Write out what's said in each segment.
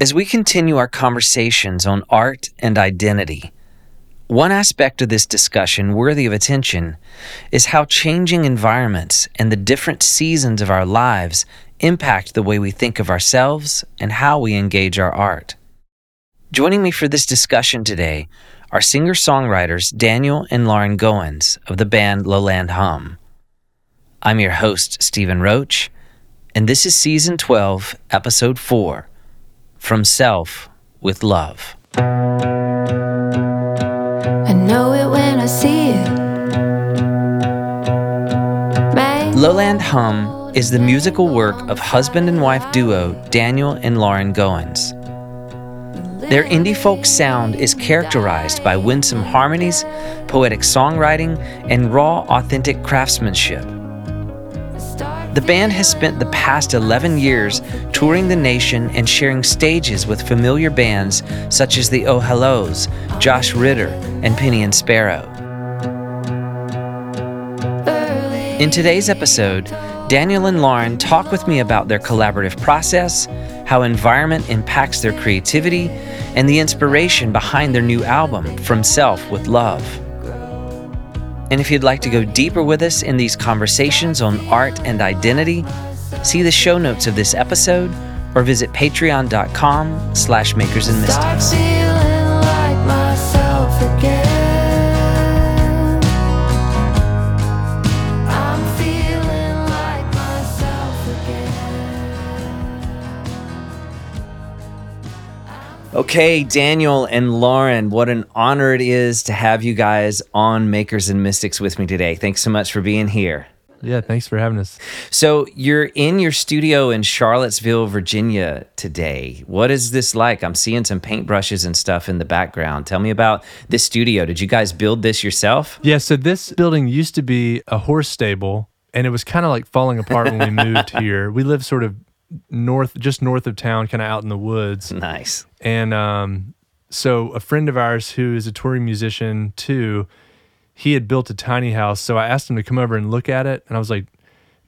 As we continue our conversations on art and identity, one aspect of this discussion worthy of attention is how changing environments and the different seasons of our lives impact the way we think of ourselves and how we engage our art. Joining me for this discussion today are singer songwriters Daniel and Lauren Goans of the band Lowland Hum. I'm your host, Stephen Roach, and this is Season 12, Episode 4 from Self with Love. I know it when I see it. Lowland Hum is the musical work of husband and wife duo Daniel and Lauren Goans. Their indie folk sound is characterized by winsome harmonies, poetic songwriting, and raw, authentic craftsmanship. The band has spent the past 11 years touring the nation and sharing stages with familiar bands such as the Oh Hellos, Josh Ritter, and Penny and Sparrow. In today's episode, Daniel and Lauren talk with me about their collaborative process, how environment impacts their creativity, and the inspiration behind their new album, From Self with Love. And if you'd like to go deeper with us in these conversations on art and identity, see the show notes of this episode or visit patreon.com slash makers and mystics. Okay, Daniel and Lauren, what an honor it is to have you guys on Makers and Mystics with me today. Thanks so much for being here. Yeah, thanks for having us. So, you're in your studio in Charlottesville, Virginia today. What is this like? I'm seeing some paintbrushes and stuff in the background. Tell me about this studio. Did you guys build this yourself? Yeah, so this building used to be a horse stable, and it was kind of like falling apart when we moved here. We live sort of north, just north of town, kind of out in the woods. Nice. And um, so a friend of ours who is a touring musician too, he had built a tiny house. So I asked him to come over and look at it, and I was like,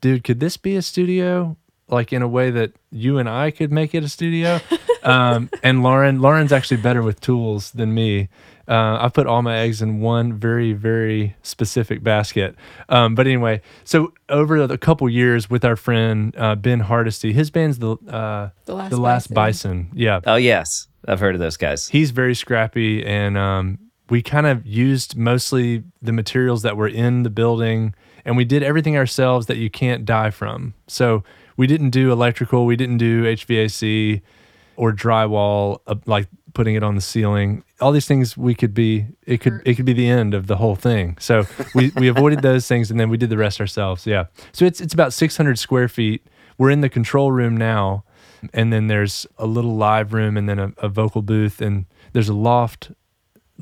"Dude, could this be a studio? Like in a way that you and I could make it a studio?" um, and Lauren, Lauren's actually better with tools than me. Uh, I put all my eggs in one very, very specific basket. Um, but anyway, so over a couple years with our friend uh, Ben Hardesty, his band's the uh, The Last the Last Bison. Bison. Yeah, Oh, yes. I've heard of those guys. he's very scrappy, and um, we kind of used mostly the materials that were in the building, and we did everything ourselves that you can't die from. So we didn't do electrical, we didn't do HVAC or drywall, uh, like putting it on the ceiling. All these things we could be it could it could be the end of the whole thing. So we we avoided those things, and then we did the rest ourselves. Yeah. So it's it's about 600 square feet. We're in the control room now, and then there's a little live room, and then a, a vocal booth, and there's a loft.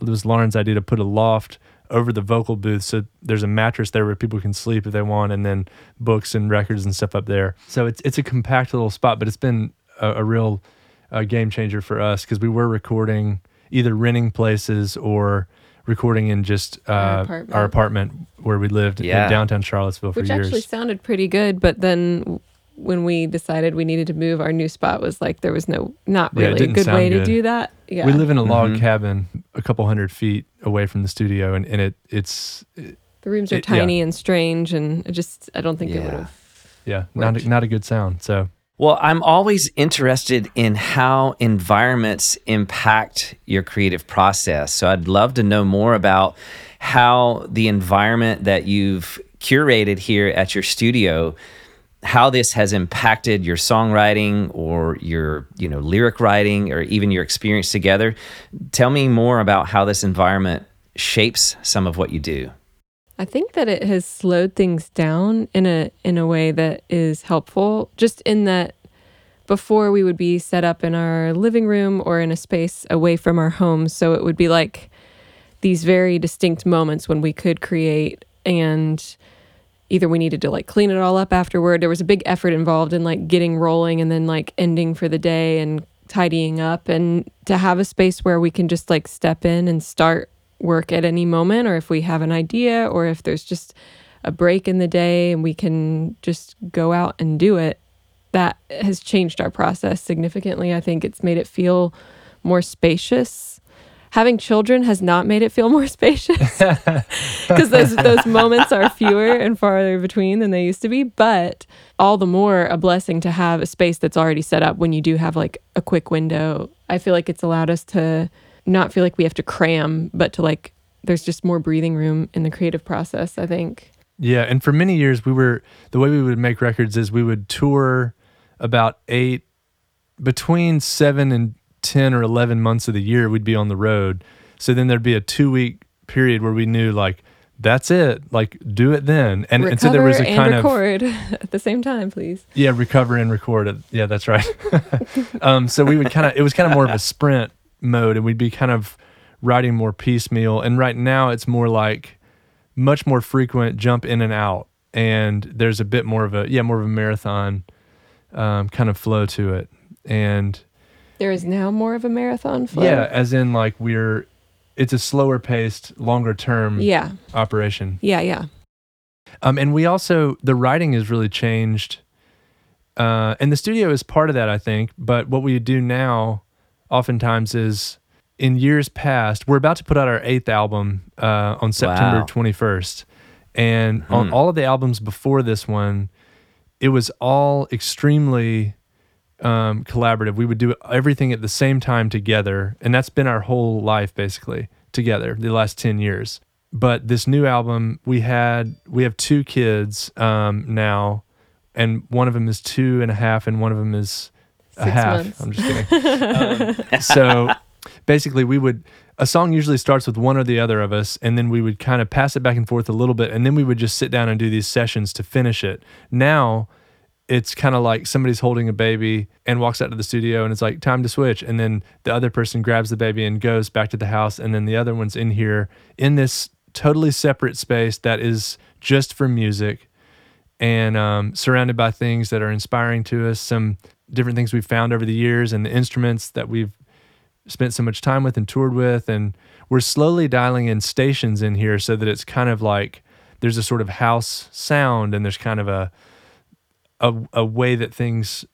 It was Lauren's idea to put a loft over the vocal booth, so there's a mattress there where people can sleep if they want, and then books and records and stuff up there. So it's it's a compact little spot, but it's been a, a real uh, game changer for us because we were recording either renting places or recording in just uh, Our our, apartment. apartment. where we lived Yeah. in downtown Charlottesville for which years. actually sounded pretty good. But then when we decided we needed to move, our new spot was like there was no not Yeah, it really a didn't good way to do that. Yeah, We live in a log Mhm. cabin a couple hundred feet away from the studio, and, and it it's the rooms are it- yeah. tiny and strange, and it just I don't think it would have. yeah not a, not a good sound. So Well, I'm always interested in how environments impact your creative process. So I'd love to know more about how the environment that you've curated here at your studio how this has impacted your songwriting or your you know lyric writing or even your experience together tell me more about how this environment shapes some of what you do I think that it has slowed things down in a in a way that is helpful. Just in that before we would be set up in our living room or in a space away from our home, so it would be like these very distinct moments when we could create and either we needed to like clean it all up afterward. There was a big effort involved in like getting rolling and then like ending for the day and tidying up and to have a space where we can just like step in and start work at any moment or if we have an idea or if there's just a break in the day and we can just go out and do it that has changed our process significantly. I think it's made it feel more spacious. Having children has not made it feel more spacious because those those moments are fewer and farther between than they used to be. But all the more a blessing to have a space that's already set up when you do have like a quick window. I feel like it's allowed us to not feel like we have to cram, but to like there's just more breathing room in the creative process. I think. Yeah, and for many years we were the way we would make records is we would tour about eight between seven and ten or eleven months of the year we'd be on the road. So then there'd be a two week period where we knew like that's it, like do it then. And, and so there was a kind record at the same time, please. yeah, recover and record it. Yeah, that's right. um, so we would kind of it was kind of more of a sprint mode, and we'd be kind of writing more piecemeal. And right now it's more like much more frequent jump in and out, and there's a bit more of a yeah more of a marathon um, kind of flow to it. And There is now more of a marathon flow. yeah, as in like we're it's a slower paced, longer term Yeah. operation. Yeah. Yeah. Um, and we also the writing has really changed, uh, and the studio is part of that, I think. But what we do now, oftentimes, is in years past, we're about to put out our eighth album uh, on September Wow. twenty first, and on Hmm. all of the albums before this one, it was all extremely um, collaborative. We would do everything at the same time together, and that's been our whole life basically together the last ten years. But this new album, we had we have two kids um, now, and one of them is two and a half, and one of them is a half. months. I'm just kidding. um, so basically, we would a song usually starts with one or the other of us, and then we would kind of pass it back and forth a little bit, and then we would just sit down and do these sessions to finish it. Now it's kind of like somebody's holding a baby and walks out to the studio and it's like time to switch and then the other person grabs the baby and goes back to the house and then the other one's in here in this totally separate space that is just for music and um, surrounded by things that are inspiring to us some different things we've found over the years and the instruments that we've spent so much time with and toured with. And we're slowly dialing in stations in here so that it's kind of like there's a sort of house sound and there's kind of a a, a way that things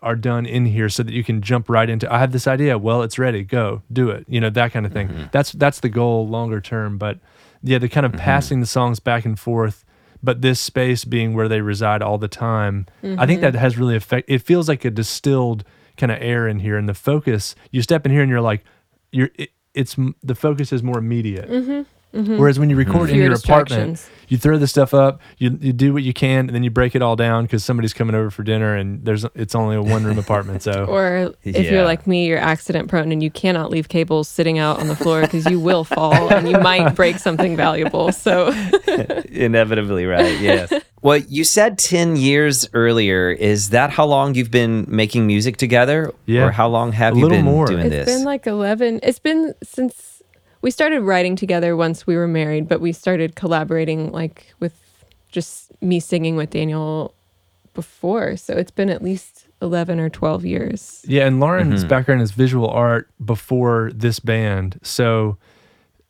are done in here so that you can jump right into I have this idea. Well it's ready. Go do it. You know that kind of thing. Mm-hmm. That's that's the goal longer term. But yeah the kind of mm-hmm. passing the songs back and forth but this space being where they reside all the time I think that mm-hmm. has really affect it feels like a distilled kind of air in here and the focus you step in here and you're like you're it, it's the focus is more immediate mm-hmm. Mm-hmm. Whereas when you mm-hmm. record in Fewer your apartment, you throw the stuff up, you you do what you can, and then you break it all down because somebody's coming over for dinner, and there's it's only a one room apartment. So Or if Yeah. you're like me, you're accident prone and you cannot leave cables sitting out on the floor because you will fall and you might break something valuable. So Inevitably, right? Yes. well, you said 10 years earlier. Is that how long you've been making music together? Yeah. Or how long have A you little been more. doing it's this? been like 11. It's been since we started writing together once we were married, but we started collaborating like with just me singing with Daniel before. So it's been at least 11 or 12 years. yeah, and Lauren's mm-hmm. background is visual art before this band. So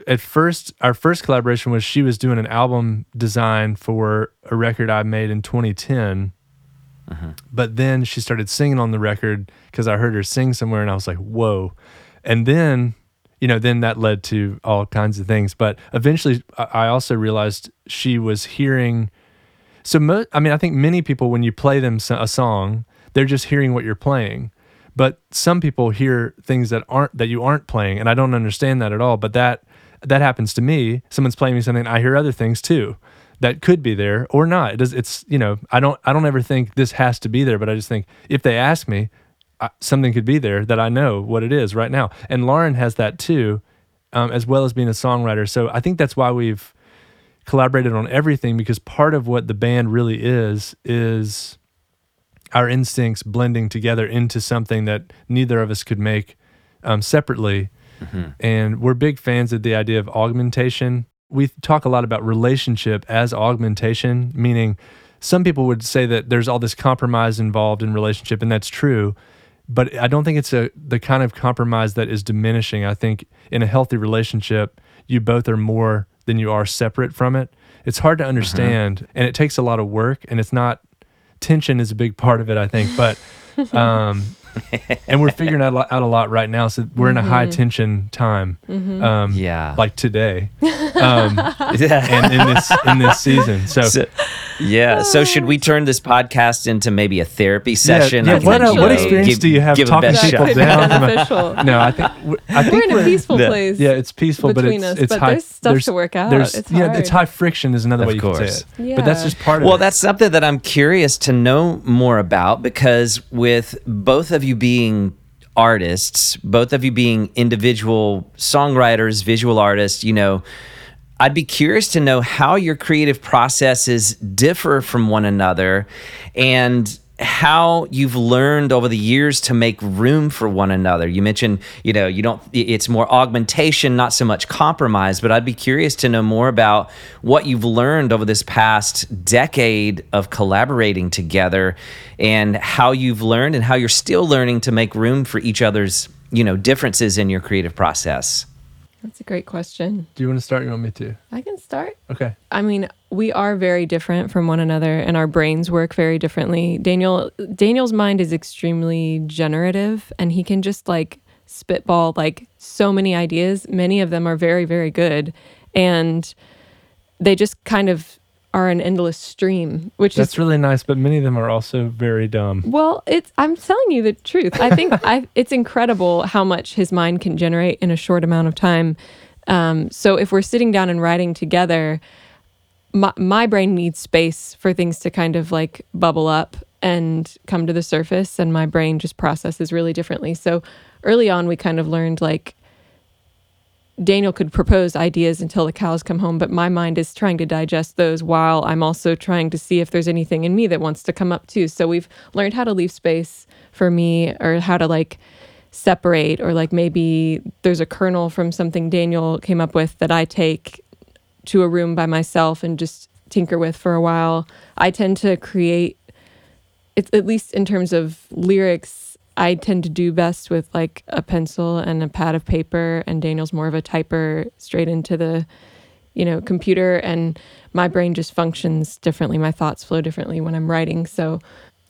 at first, our first collaboration was she was doing an album design for a record I made in 2010. Uh-huh. But then she started singing on the record because I heard her sing somewhere, and I was like, "Whoa!" And then, you know, then that led to all kinds of things. But eventually, I also realized she was hearing. So, mo- I mean, I think many people, when you play them a song, they're just hearing what you're playing. But some people hear things that aren't that you aren't playing, and I don't understand that at all. But that that happens to me. Someone's playing me something, I hear other things too that could be there or not. It does. It's you know, I don't I don't ever think this has to be there, but I just think if they ask me, I, something could be there that I know what it is right now. And Lauren has that too, um, as well as being a songwriter. So I think that's why we've collaborated on everything because part of what the band really is is our instincts blending together into something that neither of us could make um, separately. And we're big fans of the idea of augmentation. We talk a lot about relationship as augmentation, meaning some people would say that there's all this compromise involved in relationship, and that's true. But I don't think it's a the kind of compromise that is diminishing. I think in a healthy relationship, you both are more than you are separate from it. It's hard to understand, and it takes a lot of work, and it's not tension is a big part of it, I think. But um, and we're figuring out, a lot- out a lot right now. So we're in a high tension time. Um, Yeah. like today, um, and in this in this season. So, So- yeah. So should we turn this podcast into maybe a therapy session? yeah, I what, uh, what experience give- do you have give a talking best people shot. Down? from a- beneficial. no, I think w- I think We're in a we're- peaceful the- place. Yeah, it's peaceful, but between it's us, it's but high. there's stuff to work out. There's, It's yeah, hard. it's high friction is another Of way you could course. say it. But that's just part of it. Well, that's something that I'm curious to know more about because with both of you being artists, both of you being individual songwriters, visual artists, you know, I'd be curious to know how your creative processes differ from one another. And how you've learned over the years to make room for one another. You mentioned, you know, you don't it's more augmentation, not so much compromise, but I'd be curious to know more about what you've learned over this past decade of collaborating together and how you've learned and how you're still learning to make room for each other's, you know, differences in your creative process. That's a great question. Do you want to start? You want me to? I can start. Okay. I mean, we are very different from one another and our brains work very differently. Daniel Daniel's mind is extremely generative and he can just like spitball like so many ideas. Many of them are very very good and they just kind of are an endless stream, which is That's is really nice, but many of them are also very dumb. well, it's I'm telling you the truth. I think I it's incredible how much his mind can generate in a short amount of time. Um, so if we're sitting down and writing together, my my brain needs space for things to kind of like bubble up and come to the surface, and my brain just processes really differently. So early on, we kind of learned like Daniel could propose ideas until the cows come home, but my mind is trying to digest those while I'm also trying to see if there's anything in me that wants to come up too. So we've learned how to leave space for me or how to like separate or like maybe there's a kernel from something Daniel came up with that I take to a room by myself and just tinker with for a while. I tend to create it's at least in terms of lyrics I tend to do best with like a pencil and a pad of paper and Daniel's more of a typer straight into the you know computer and my brain just functions differently. My thoughts flow differently when I'm writing. So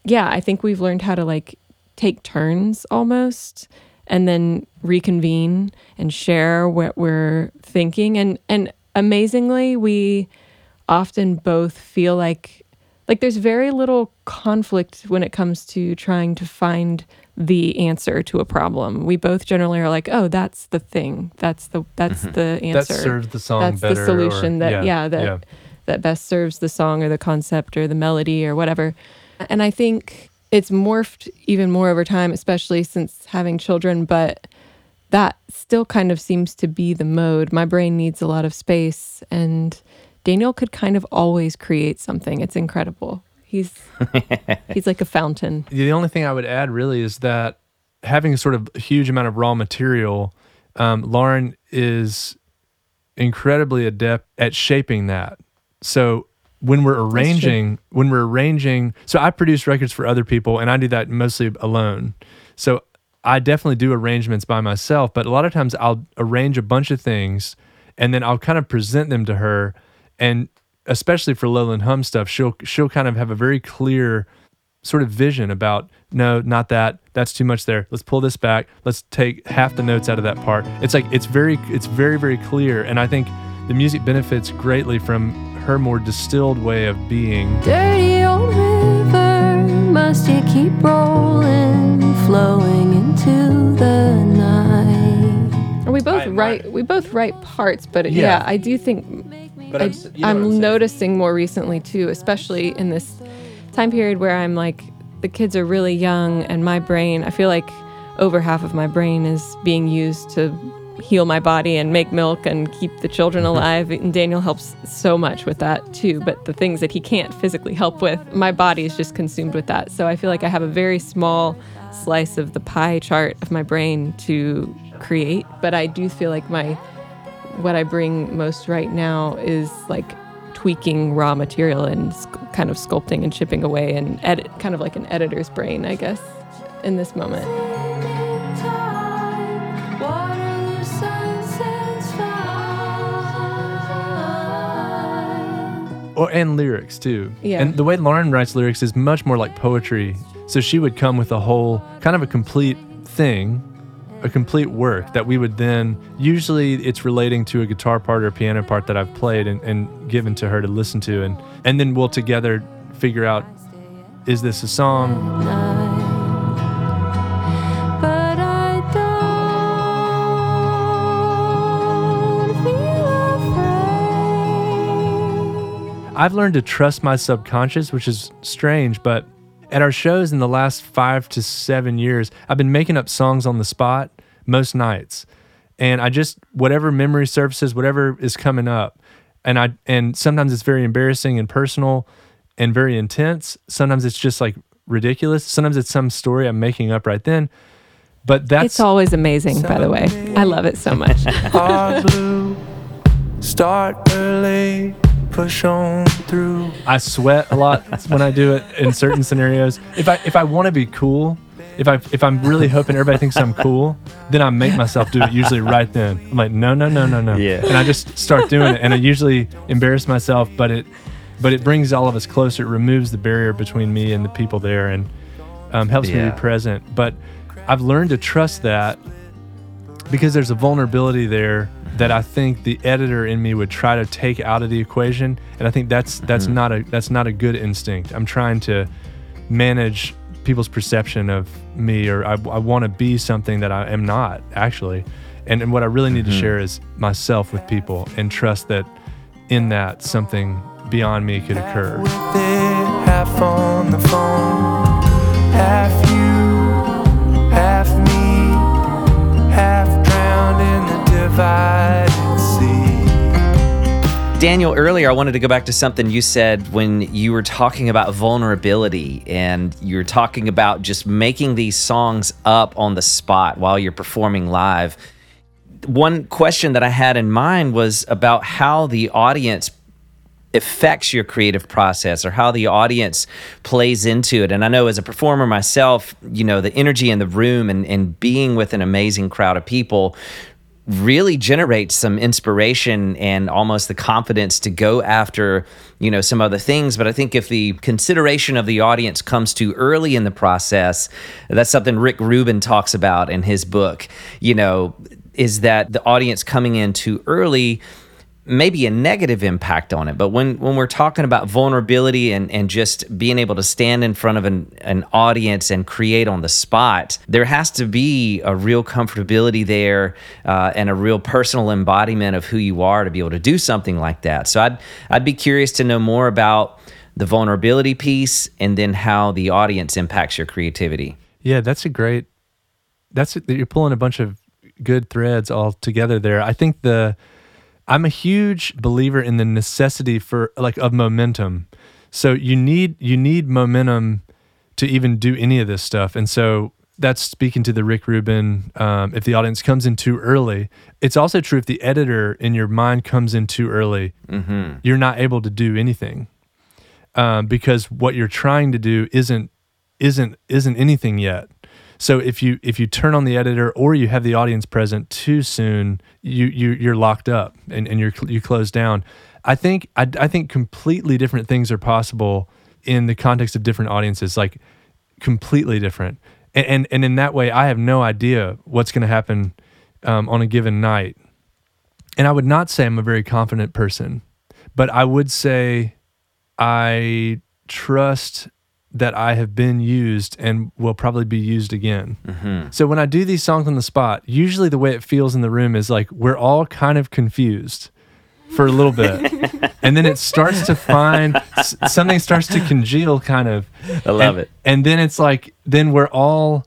yeah I think we've learned how to like take turns almost and then reconvene and share what we're thinking. And and amazingly we often both feel like like there's very little conflict when it comes to trying to find the answer to a problem. We both generally are like, "Oh, that's the thing. That's the that's mm-hmm. the answer. That serves the song that's better. the solution or, that yeah, that yeah. that best serves the song or the concept or the melody or whatever." And I think it's morphed even more over time, especially since having children, but that still kind of seems to be the mode. My brain needs a lot of space and Daniel could kind of always create something. It's incredible. He's he's like a fountain. The only thing I would add really is that having a sort of huge amount of raw material, um, Lauren is incredibly adept at shaping that. So when we're arranging, when we're arranging, so I produce records for other people and I do that mostly alone. So I definitely do arrangements by myself, but a lot of times I'll arrange a bunch of things and then I'll kind of present them to her and especially for Lowland Hum stuff, she'll she'll kind of have a very clear sort of vision about no, not that. That's too much there. Let's pull this back. Let's take half the notes out of that part. It's like it's very it's very very clear and I think the music benefits greatly from her more distilled way of being. Dirty old river, must you keep rolling, flowing into the night? And we both I- write we both write parts, but Yeah. yeah, I do think But I, I'm you know noticing more recently too, especially in this time period where I'm like the kids are really young and my brain, I feel like over half of my brain is being used to heal my body and make milk and keep the children mm-hmm. alive. And Daniel helps so much with that too. But the things that he can't physically help with, my body is just consumed with that. So I feel like I have a very small slice of the pie chart of my brain to create. But I do feel like my what I bring most right now is like tweaking raw material and kind of sculpting and chipping away and edit, kind of like an editor's brain, I guess, in this moment. Waterloo sunsets fly. or and lyrics too. Yeah. And the way Lauren writes lyrics is much more like poetry. So she would come with a whole kind of a complete thing, a complete work that we would then usually it's relating to a guitar part or a piano part that I've played and, and given to her to listen to and and then we'll together figure out is this a song? night. But I don't feel afraid. I've learned to trust my subconscious, which is strange, but at our shows in the last five to seven years, I've been making up songs on the spot most nights. And I just, whatever memory surfaces, whatever is coming up. And I, and sometimes it's very embarrassing and personal and very intense. Sometimes it's just like ridiculous. Sometimes it's some story I'm making up right then. But that's it's always amazing, by the way. I love it so much. Blue, start early, push on through. I sweat a lot when I do it in certain scenarios. If I if I want to be cool, if I if I'm really hoping everybody thinks I'm cool, then I make myself do it usually right then. I'm like, no, no, no, no, no. Yeah. And I just start doing it, and I usually embarrass myself, but it but it brings all of us closer. It removes the barrier between me and the people there, and um, helps me be present. But I've learned to trust that because there's a vulnerability there that I think the editor in me would try to take out of the equation, and I think that's that's not a that's not a good instinct. I'm trying to manage people's perception of me, or I, I want to be something that I am not actually, and and what I really need to mm-hmm. share is myself with people and trust that in that something beyond me could occur. Half on the phone, half you, half me, half drowned in the divided sea. Daniel, earlier I wanted to go back to something you said when you were talking about vulnerability and you're talking about just making these songs up on the spot while you're performing live. One question that I had in mind was about how the audience affects your creative process or how the audience plays into it. And I know as a performer myself, you know, the energy in the room and, and being with an amazing crowd of people really generates some inspiration and almost the confidence to go after you know some other things. But i think if the consideration of the audience comes too early in the process that's something rick rubin talks about in his book you know is that the audience coming in too early maybe a negative impact on it. But when, when we're talking about vulnerability and, and just being able to stand in front of an, an audience and create on the spot, there has to be a real comfortability there uh, and a real personal embodiment of who you are to be able to do something like that. So I'd, I'd be curious to know more about the vulnerability piece and then how the audience impacts your creativity. Yeah, that's a great. That's you're pulling a bunch of good threads all together there. I think the I'm a huge believer in the necessity for like of momentum. So you need you need momentum to even do any of this stuff. And so that's speaking to the Rick Rubin. Um, if the audience comes in too early, it's also true if the editor in your mind comes in too early, you're not able to do anything um, because what you're trying to do isn't isn't isn't anything yet. So if you if you turn on the editor or you have the audience present too soon, you you you're locked up and, and you're you close down. I think I, I think completely different things are possible in the context of different audiences, like completely different. And and, and in that way, I have no idea what's going to happen um, on a given night. And I would not say I'm a very confident person, but I would say I trust that I have been used and will probably be used again. Mm-hmm. So when I do these songs on the spot, usually the way it feels in the room is like we're all kind of confused for a little bit. and then it starts to find something starts to congeal kind of. I love And- it. And then it's like then we're all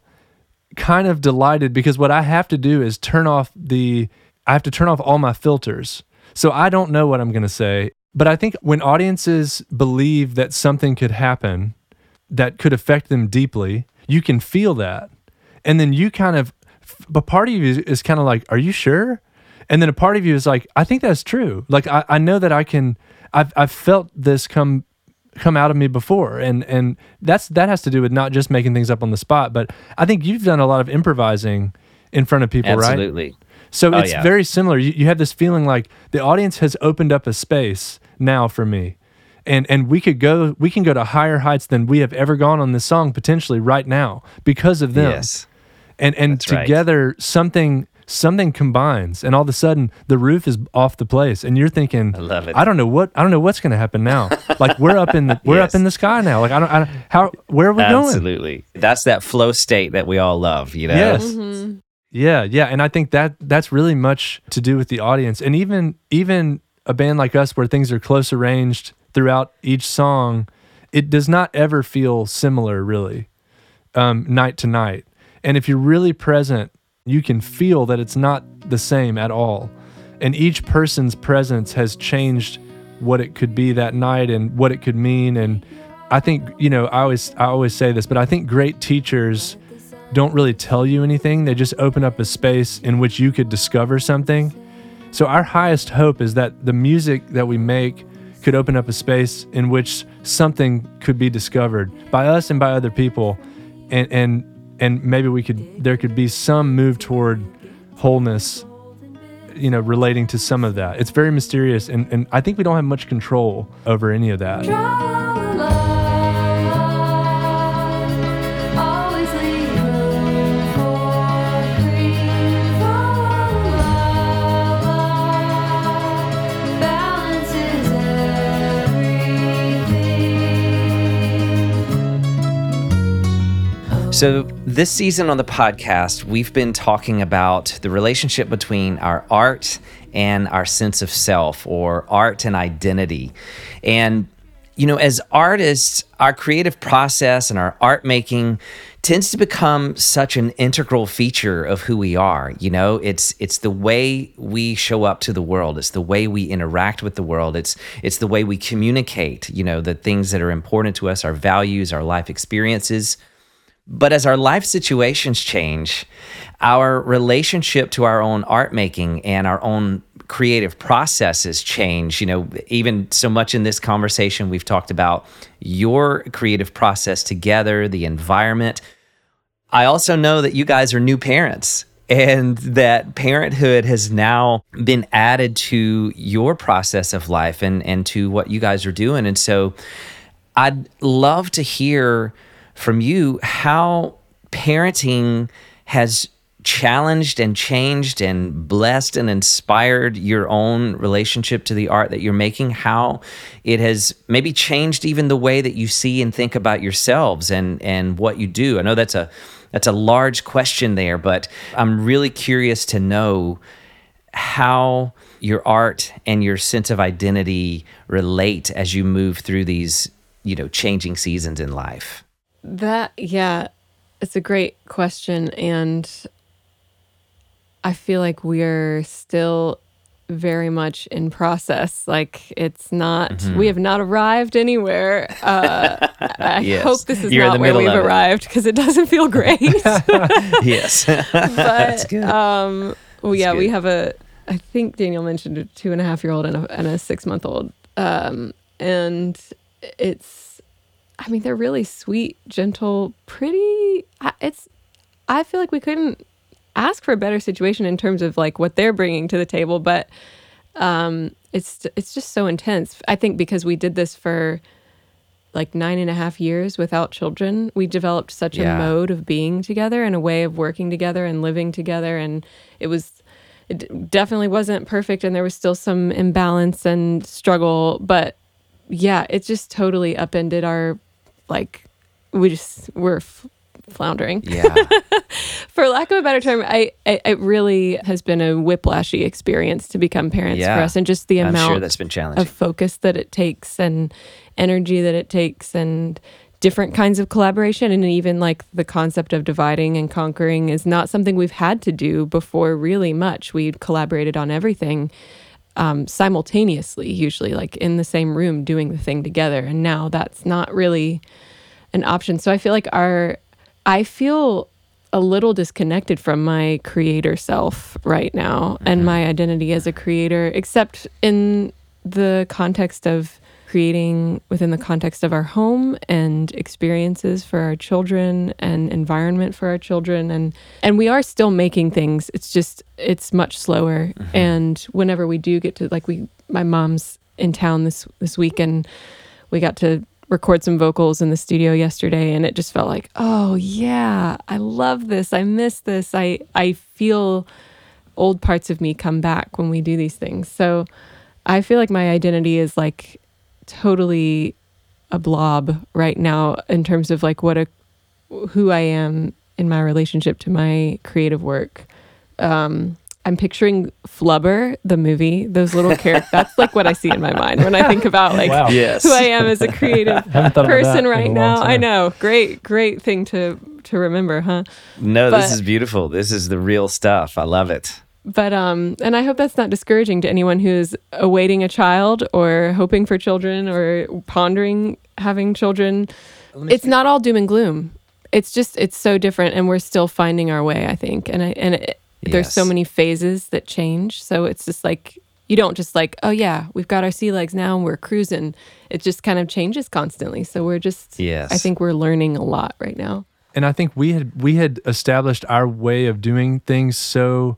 kind of delighted because what I have to do is turn off the I have to turn off all my filters. So I don't know what I'm going to say, but I think when audiences believe that something could happen that could affect them deeply, you can feel that. And then you kind of but part of you is, is kind of like, "Are you sure?" And then a part of you is like, "I think that's true." Like I, I know that I can I've I've felt this come come out of me before and and that's that has to do with not just making things up on the spot but i think you've done a lot of improvising in front of people right Absolutely. so Oh, it's yeah. very similar you, you have this feeling like the audience has opened up a space now for me and and we could go we can go to higher heights than we have ever gone on this song potentially right now because of them Yes. and and That's right. together something something combines and all of a sudden the roof is off the place and you're thinking I love it. I don't know what I don't know what's going to happen now like we're up in the we're Yes. up in the sky now like I don't, I don't how where are we going Absolutely. That's that flow state that we all love, you know? Yes. Mm-hmm. Yeah, yeah, and I think that that's really much to do with the audience, and even even a band like us, where things are close arranged throughout each song, it does not ever feel similar, really, um, night to night. And if you're really present, you can feel that it's not the same at all, and each person's presence has changed what it could be that night and what it could mean. And I think you know, I always I always say this, but I think great teachers don't really tell you anything. They just open up a space in which you could discover something. So, our highest hope is that the music that we make could open up a space in which something could be discovered by us and by other people. And, and, and maybe we could, there could be some move toward wholeness, you know, relating to some of that. It's very mysterious. And, and I think we don't have much control over any of that. So, this season on the podcast, we've been talking about the relationship between our art and our sense of self, or art and identity. And, you know, as artists, our creative process and our art making tends to become such an integral feature of who we are. You know, it's it's the way we show up to the world. It's the way we interact with the world. It's it's the way we communicate, you know, the things that are important to us, our values, our life experiences. But as our life situations change, our relationship to our own art making and our own creative processes change. You know, even so much in this conversation, we've talked about your creative process together, the environment. I also know that you guys are new parents and that parenthood has now been added to your process of life and, and to what you guys are doing. And so I'd love to hear from you how parenting has challenged and changed and blessed and inspired your own relationship to the art that you're making how it has maybe changed even the way that you see and think about yourselves and and what you do? I know that's a that's a large question there but i'm really curious to know how your art and your sense of identity relate as you move through these you know changing seasons in life That, yeah, it's a great question. And I feel like we're still very much in process. Like it's not, we have not arrived anywhere. Uh, I Yes. hope this is You're not where we've arrived because it doesn't feel great. yes but um, well, yeah, we have a. I think Daniel mentioned a two and a half year old and a, and a six month old, um, and it's. I mean, they're really sweet, gentle, pretty. It's. I feel like we couldn't ask for a better situation in terms of like what they're bringing to the table, but um, it's it's just so intense. I think because we did this for like nine and a half years without children, we developed such Yeah. a mode of being together and a way of working together and living together. And it was, it definitely wasn't perfect. And there was still some imbalance and struggle. But yeah, it just totally upended our, like, we just, we're f- floundering. Yeah. For lack of a better term, I, I it really has been a whiplashy experience to become parents Yeah. for us, and just the amount sure that's been challenging. of focus that it takes and energy that it takes and different kinds of collaboration and even like the concept of dividing and conquering is not something we've had to do before really much. We collaborated on everything um, simultaneously usually like in the same room doing the thing together. And now that's not really an option. So i feel like our i feel a little disconnected from my creator self right now and my identity as a creator except in the context of creating within the context of our home and experiences for our children and environment for our children and and we are still making things it's just it's much slower mm-hmm. and whenever we do get to like we my mom's in town this this week and we got to record some vocals in the studio yesterday and it just felt like, "Oh yeah, I love this. I miss this. I I feel old parts of me come back when we do these things." So I feel like my identity is like totally a blob right now in terms of like what a who I am in my relationship to my creative work. Um, I'm picturing Flubber, the movie, those little characters. That's like what I see in my mind when I think about like Wow. Yes. who I am as a creative Haven't thought about that person right long now. I know. Great, great thing to to remember, huh? No, this is beautiful. This is the real stuff. I love it. But um and I hope that's not discouraging to anyone who's awaiting a child or hoping for children or pondering having children. It's not all doom and gloom. It's just it's so different and we're still finding our way, I think. And I, and it, there's so many phases that change. So it's just like you don't just like, oh yeah, we've got our sea legs now and we're cruising. It just kind of changes constantly. So we're just Yes. I think we're learning a lot right now. and I think we had we had established our way of doing things so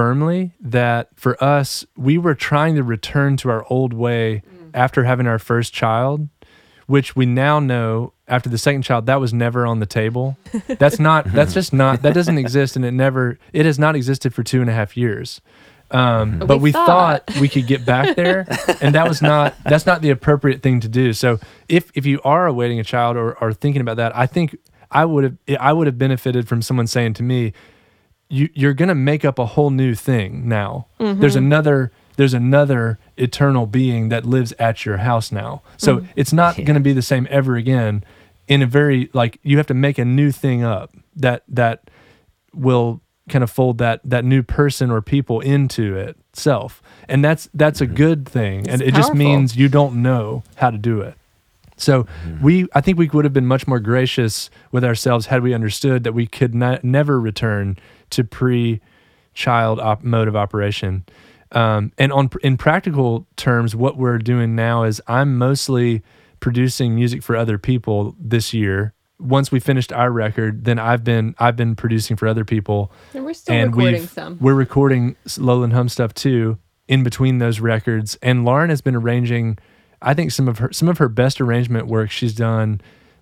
firmly that for us we were trying to return to our old way after having our first child which we now know after the second child that was never on the table. That's not that's just not that doesn't exist and it never it has not existed for two and a half years. Um, but, we we, thought. thought we could get back there and that was not that's not the appropriate thing to do. So if if you are awaiting a child or, or thinking about that i think i would have i would have benefited from someone saying to me you you're gonna make up a whole new thing now. Mm-hmm. There's another there's another eternal being that lives at your house now. So mm. it's not gonna be the same ever again. In a very like you have to make a new thing up that that will kind of fold that that new person or people into itself. And that's that's a mm-hmm. good thing and It's it just means you don't know how to do it. So mm-hmm. we i think we would have been much more gracious with ourselves had we understood that we could not, never return to pre child op- mode of operation um, and on in practical terms what we're doing now is i'm mostly producing music for other people this year once we finished our record then i've been i've been producing for other people And we're still and recording some. We're recording Lowland Hum stuff too in between those records. And Lauren has been arranging, I think some of her some of her best arrangement work she's done,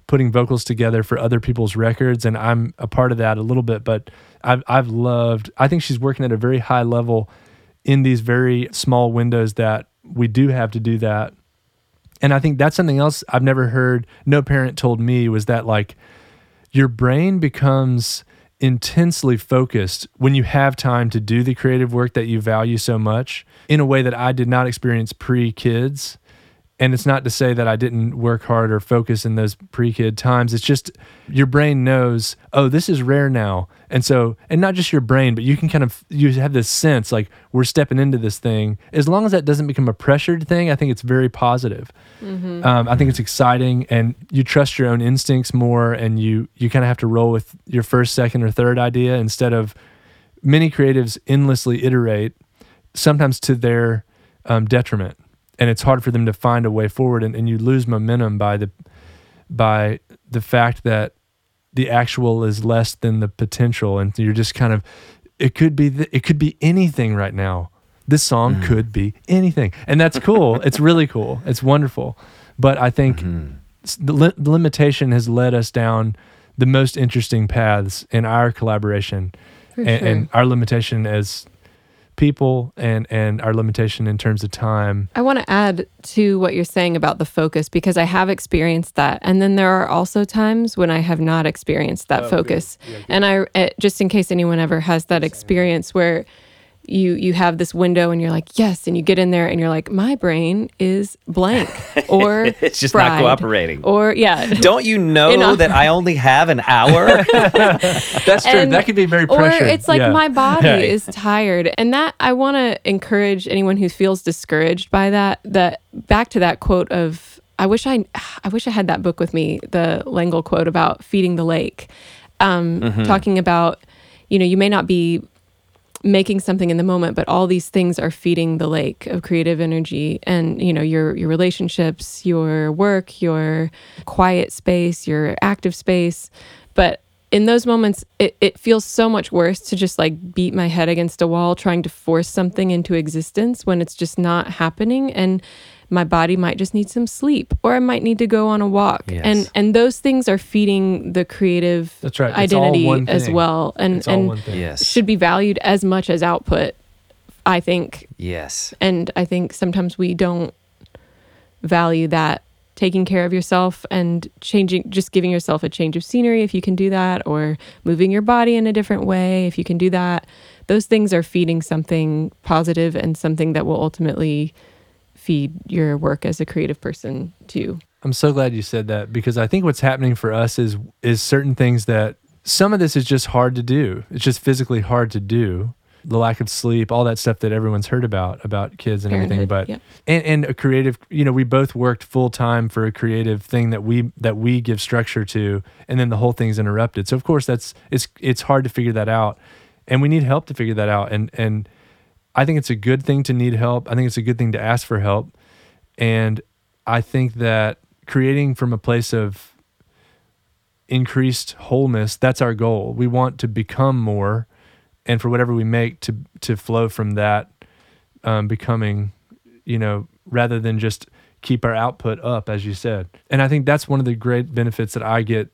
putting vocals together for other people's records. And I'm a part of that a little bit, but I've I've loved. I think she's working at a very high level in these very small windows that we do have to do that. And I think that's something else I've never heard. No parent told me was that like your brain becomes intensely focused when you have time to do the creative work that you value so much in a way that I did not experience pre kids. And it's not to say that I didn't work hard or focus in those pre kid times. It's just your brain knows, oh, this is rare now. And so, and not just your brain, but you can kind of, you have this sense like we're stepping into this thing. As long as that doesn't become a pressured thing, I think it's very positive. Um, I think it's exciting and you trust your own instincts more and you, you kind of have to roll with your first, second, or third idea instead of many creatives endlessly iterate, sometimes to their um, detriment. And it's hard for them to find a way forward and, and you lose momentum by the by the fact that the actual is less than the potential and you're just kind of it could be th- it could be anything right now. This song mm. could be anything and that's cool. It's really cool. It's wonderful. But i think mm-hmm. s- the, li- the limitation has led us down the most interesting paths in our collaboration and, sure. and our limitation as people and and our limitation in terms of time I want to add to what you're saying about the focus because I have experienced that. And then there are also times when I have not experienced that focus. and I, uh, just in case anyone ever has that experience where you you have this window and you're like yes and you get in there and you're like my brain is blank or It's just not cooperating. or yeah Don't you know You that I only have an hour? that's true And- that could be very or it's like Yeah. my body Right. is tired and that i want to encourage anyone who feels discouraged by that that back to that quote of i wish i i wish i had that book with me the L'Engle quote about feeding the lake um talking about you know you may not be making something in the moment but all these things are feeding the lake of creative energy. And you know your your relationships your work your quiet space your active space. But in those moments it, it feels so much worse to just like beat my head against a wall trying to force something into existence when it's just not happening. And my body might just need some sleep or I might need to go on a walk. Yes. And and those things are feeding the creative That's right. It's all identity one as well. And it's all and one thing. Yes. should be valued as much as output, I think. yes. And I think sometimes we don't value that taking care of yourself and changing just giving yourself a change of scenery if you can do that or moving your body in a different way if you can do that those things are feeding something positive and something that will ultimately feed your work as a creative person too I'm so glad you said that because I think what's happening for us is is certain things that some of this is just hard to do. It's just physically hard to do. The lack of sleep, all that stuff that everyone's heard about about kids and everything. But yep. and, and a creative, you know, we both worked full time for a creative thing that we that we give structure to, and then the whole thing's interrupted. So of course that's it's it's hard to figure that out, and we need help to figure that out. And and I think it's a good thing to need help. I think it's a good thing to ask for help. And I think that creating from a place of increased wholeness, that's our goal. We want to become more and for whatever we make to to flow from that um, becoming, you know, rather than just keep our output up, as you said. And I think that's one of the great benefits that I get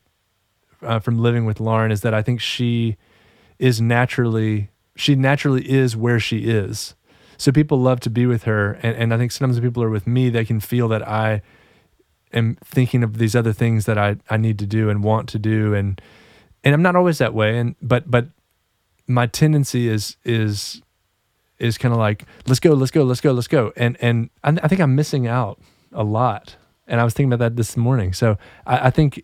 uh, from living with Lauren is that I think she is naturally she naturally is where she is. So people love to be with her, and, and I think sometimes when people are with me, they can feel that I am thinking of these other things that I, I need to do and want to do, and and I'm not always that way, and but but my tendency is is is kind of like let's go, let's go, let's go, let's go, and and I, I think I'm missing out a lot, and I was thinking about that this morning. So I, I think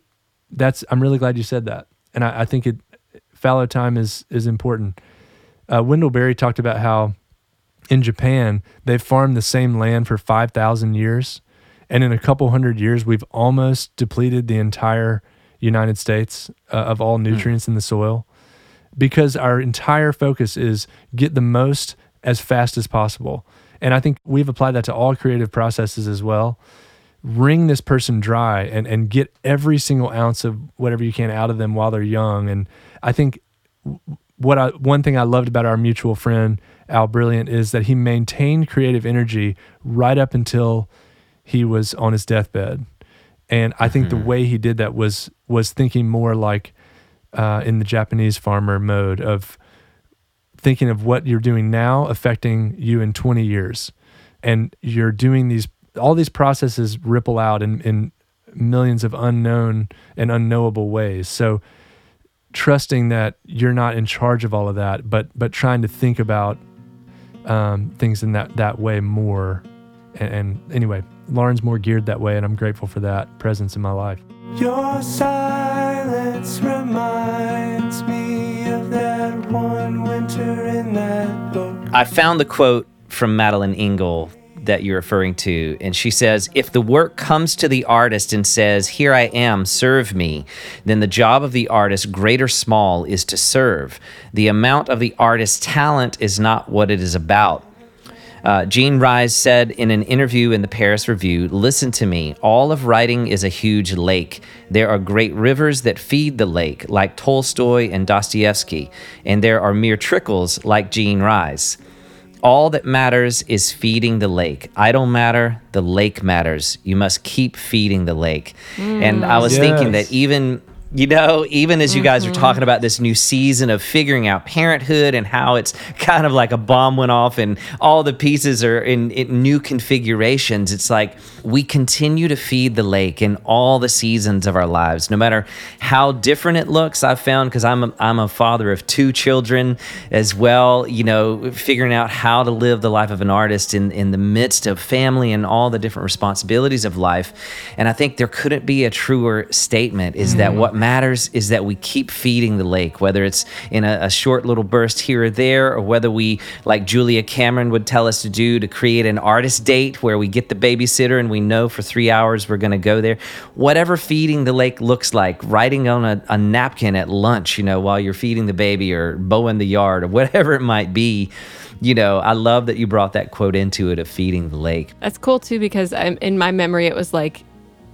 that's I'm really glad you said that, and I, I think it fallow time is is important. Uh, Wendell Berry talked about how in Japan they've farmed the same land for five thousand years, and in a couple hundred years we've almost depleted the entire United States uh, of all nutrients in the soil because our entire focus is get the most as fast as possible. And I think we've applied that to all creative processes as well. Wring this person dry and, and get every single ounce of whatever you can out of them while they're young. And I think what I one thing I loved about our mutual friend Al Brilliant is that he maintained creative energy right up until he was on his deathbed. And I think the way he did that was was thinking more like uh, in the Japanese farmer mode of thinking of what you're doing now affecting you in 20 years. And you're doing these, all these processes ripple out in, in millions of unknown and unknowable ways. So trusting that you're not in charge of all of that, but, but trying to think about um, things in that, that way more. And, and anyway, Lauren's more geared that way, and I'm grateful for that presence in my life. Your silence reminds me of that one winter in that book. I found the quote from Madeleine L'Engle that you're referring to, and she says, If the work comes to the artist and says, Here I am, serve me, then the job of the artist, great or small, is to serve. The amount of the artist's talent is not what it is about. Uh, Jean Rhys said in an interview in the Paris Review Listen to me, all of writing is a huge lake. There are great rivers that feed the lake, like Tolstoy and Dostoevsky, and there are mere trickles, like Jean Rhys. All that matters is feeding the lake. I don't matter, the lake matters. You must keep feeding the lake. And I was mm. thinking that even you know, even as you guys are talking mm-hmm. about this new season of figuring out parenthood and how it's kind of like a bomb went off and all the pieces are in, in new configurations, it's like we continue to feed the lake in all the seasons of our lives, no matter how different it looks. I've found because I'm a, I'm a father of two children as well, you know, figuring out how to live the life of an artist in, in the midst of family and all the different responsibilities of life. And I think there couldn't be a truer statement is that what mm-hmm. Matters is that we keep feeding the lake, whether it's in a, a short little burst here or there, or whether we, like Julia Cameron would tell us to do, to create an artist date where we get the babysitter and we know for three hours we're going to go there. Whatever feeding the lake looks like, writing on a, a napkin at lunch, you know, while you're feeding the baby or mowing the yard or whatever it might be. You know, I love that you brought that quote into it of feeding the lake. That's cool too because I'm, in my memory it was like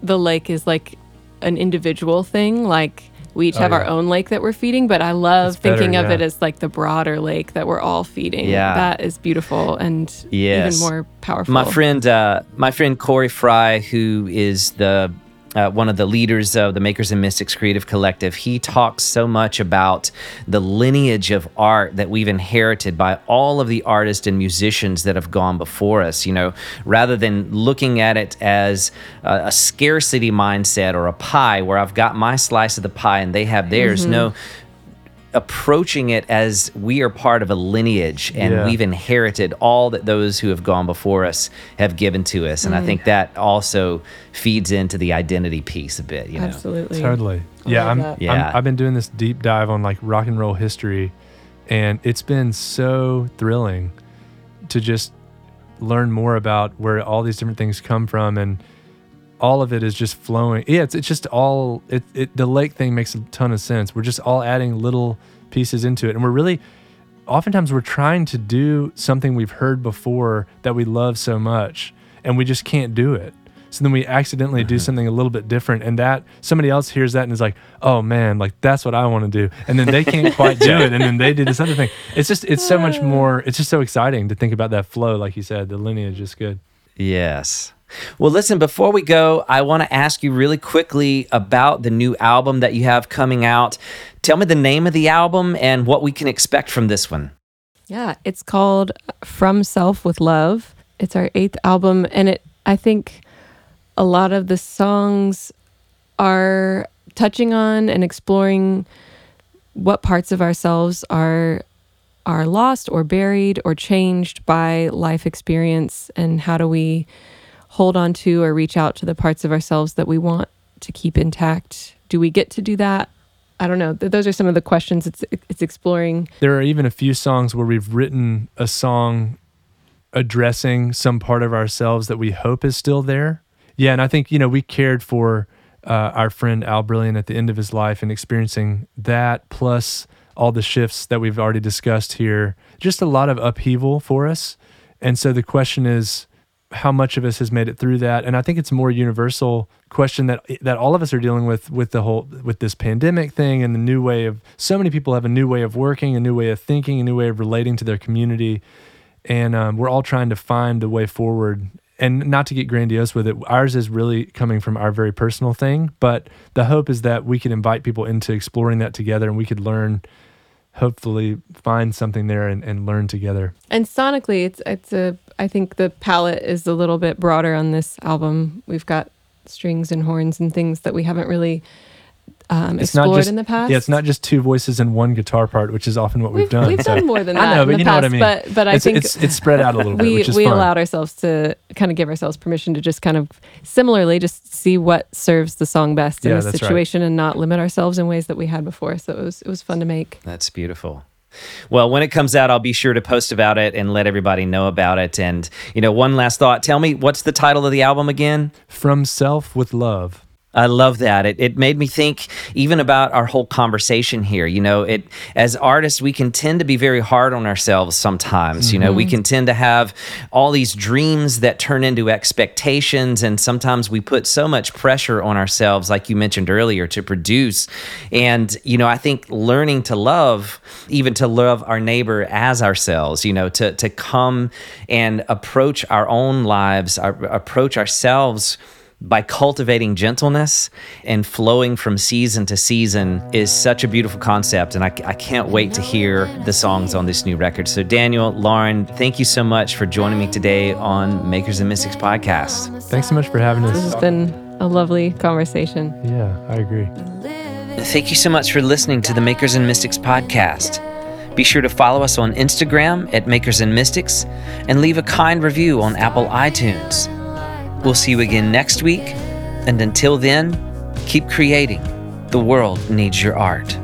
the lake is like an individual thing. Like we each Oh, have our own lake that we're feeding, but I love It's better, thinking of yeah. it as like the broader lake that we're all feeding. Yeah. That is beautiful and Yes. even more powerful. My friend, uh, my friend Corey Fry, who is the uh, one of the leaders of the Makers and Mystics Creative Collective, he talks so much about the lineage of art that we've inherited by all of the artists and musicians that have gone before us. You know, rather than looking at it as a, a scarcity mindset or a pie where I've got my slice of the pie and they have theirs. No, approaching it as we are part of a lineage and Yeah. we've inherited all that those who have gone before us have given to us and i think mm. that also feeds into the identity piece a bit you know Absolutely. Totally. Yeah, love I'm, that. I'm- Yeah. I've been doing this deep dive on like rock and roll history, and it's been so thrilling to just learn more about where all these different things come from, and all of it is just flowing. Yeah, it's, it's just all it, it. The lake thing makes a ton of sense. We're just all adding little pieces into it, and we're really. Oftentimes, we're trying to do something we've heard before that we love so much, and we just can't do it. So then we accidentally do mm-hmm. something a little bit different, and that somebody else hears that and is like, "Oh man, like that's what I want to do," and then they can't quite do it, and then they do this other thing. It's just, it's so much ah. more. It's just so exciting to think about that flow, like you said. The lineage is good. Yes. Well, listen, before we go, I want to ask you really quickly about the new album that you have coming out. Tell me the name of the album and what we can expect from this one. Yeah, it's called From Self with Love. It's our eighth album, and it I think a lot of the songs are touching on and exploring what parts of ourselves are are lost or buried or changed by life experience and how do we hold on to or reach out to the parts of ourselves that we want to keep intact? Do we get to do that? I don't know. Th- those are some of the questions it's it's exploring. There are even a few songs where we've written a song addressing some part of ourselves that we hope is still there. Yeah, and I think you know we cared for uh, our friend Al Brilliant at the end of his life and experiencing that, plus all the shifts that we've already discussed here. Just a lot of upheaval for us, and so the question is, how much of us has made it through that? And I think it's a more universal question that that all of us are dealing with with the whole with this pandemic thing and the new way of so many people have a new way of working, a new way of thinking, a new way of relating to their community, and um, we're all trying to find the way forward. And not to get grandiose with it, ours is really coming from our very personal thing. But the hope is that we can invite people into exploring that together, and we could learn, hopefully, find something there and, and learn together. And sonically, it's it's a. I think the palette is a little bit broader on this album. We've got strings and horns and things that we haven't really um, It's explored not just in the past. yeah, it's not just two voices and one guitar part, which is often what we've, We've, done. we've so- done more than that. I that know, in but the you know what I past, mean. But but I it's, think it's it's spread out a little bit, we which is we fun. allowed ourselves to kind of give ourselves permission to just kind of similarly just see what serves the song best in Yeah, this that's right. situation and not limit ourselves in ways that we had before. So it was it was fun to make. That's beautiful. Well, when it comes out, I'll be sure to post about it and let everybody know about it. And, you know, one last thought. Tell me, what's the title of the album again? From self with love. I love that. It, it made me think even about our whole conversation here. You know, it as artists, we can tend to be very hard on ourselves sometimes. You know, we mm-hmm. can tend to have all these dreams that turn into expectations, and sometimes we put so much pressure on ourselves, like you mentioned earlier, to produce. And you know, I think learning to love, even to love our neighbor as ourselves. You know, to to come and approach our own lives, our, approach ourselves by cultivating gentleness and flowing from season to season is such a beautiful concept. And I, I can't wait to hear the songs on this new record. So, Daniel, Lauren, thank you so much for joining me today on Makers and Mystics podcast. Thanks so much for having us. This has been a lovely conversation. Yeah, I agree. Thank you so much for listening to the Makers and Mystics podcast. Be sure to follow us on Instagram at Makers and Mystics and leave a kind review on Apple iTunes. We'll see you again next week. And until then, keep creating. The world needs your art.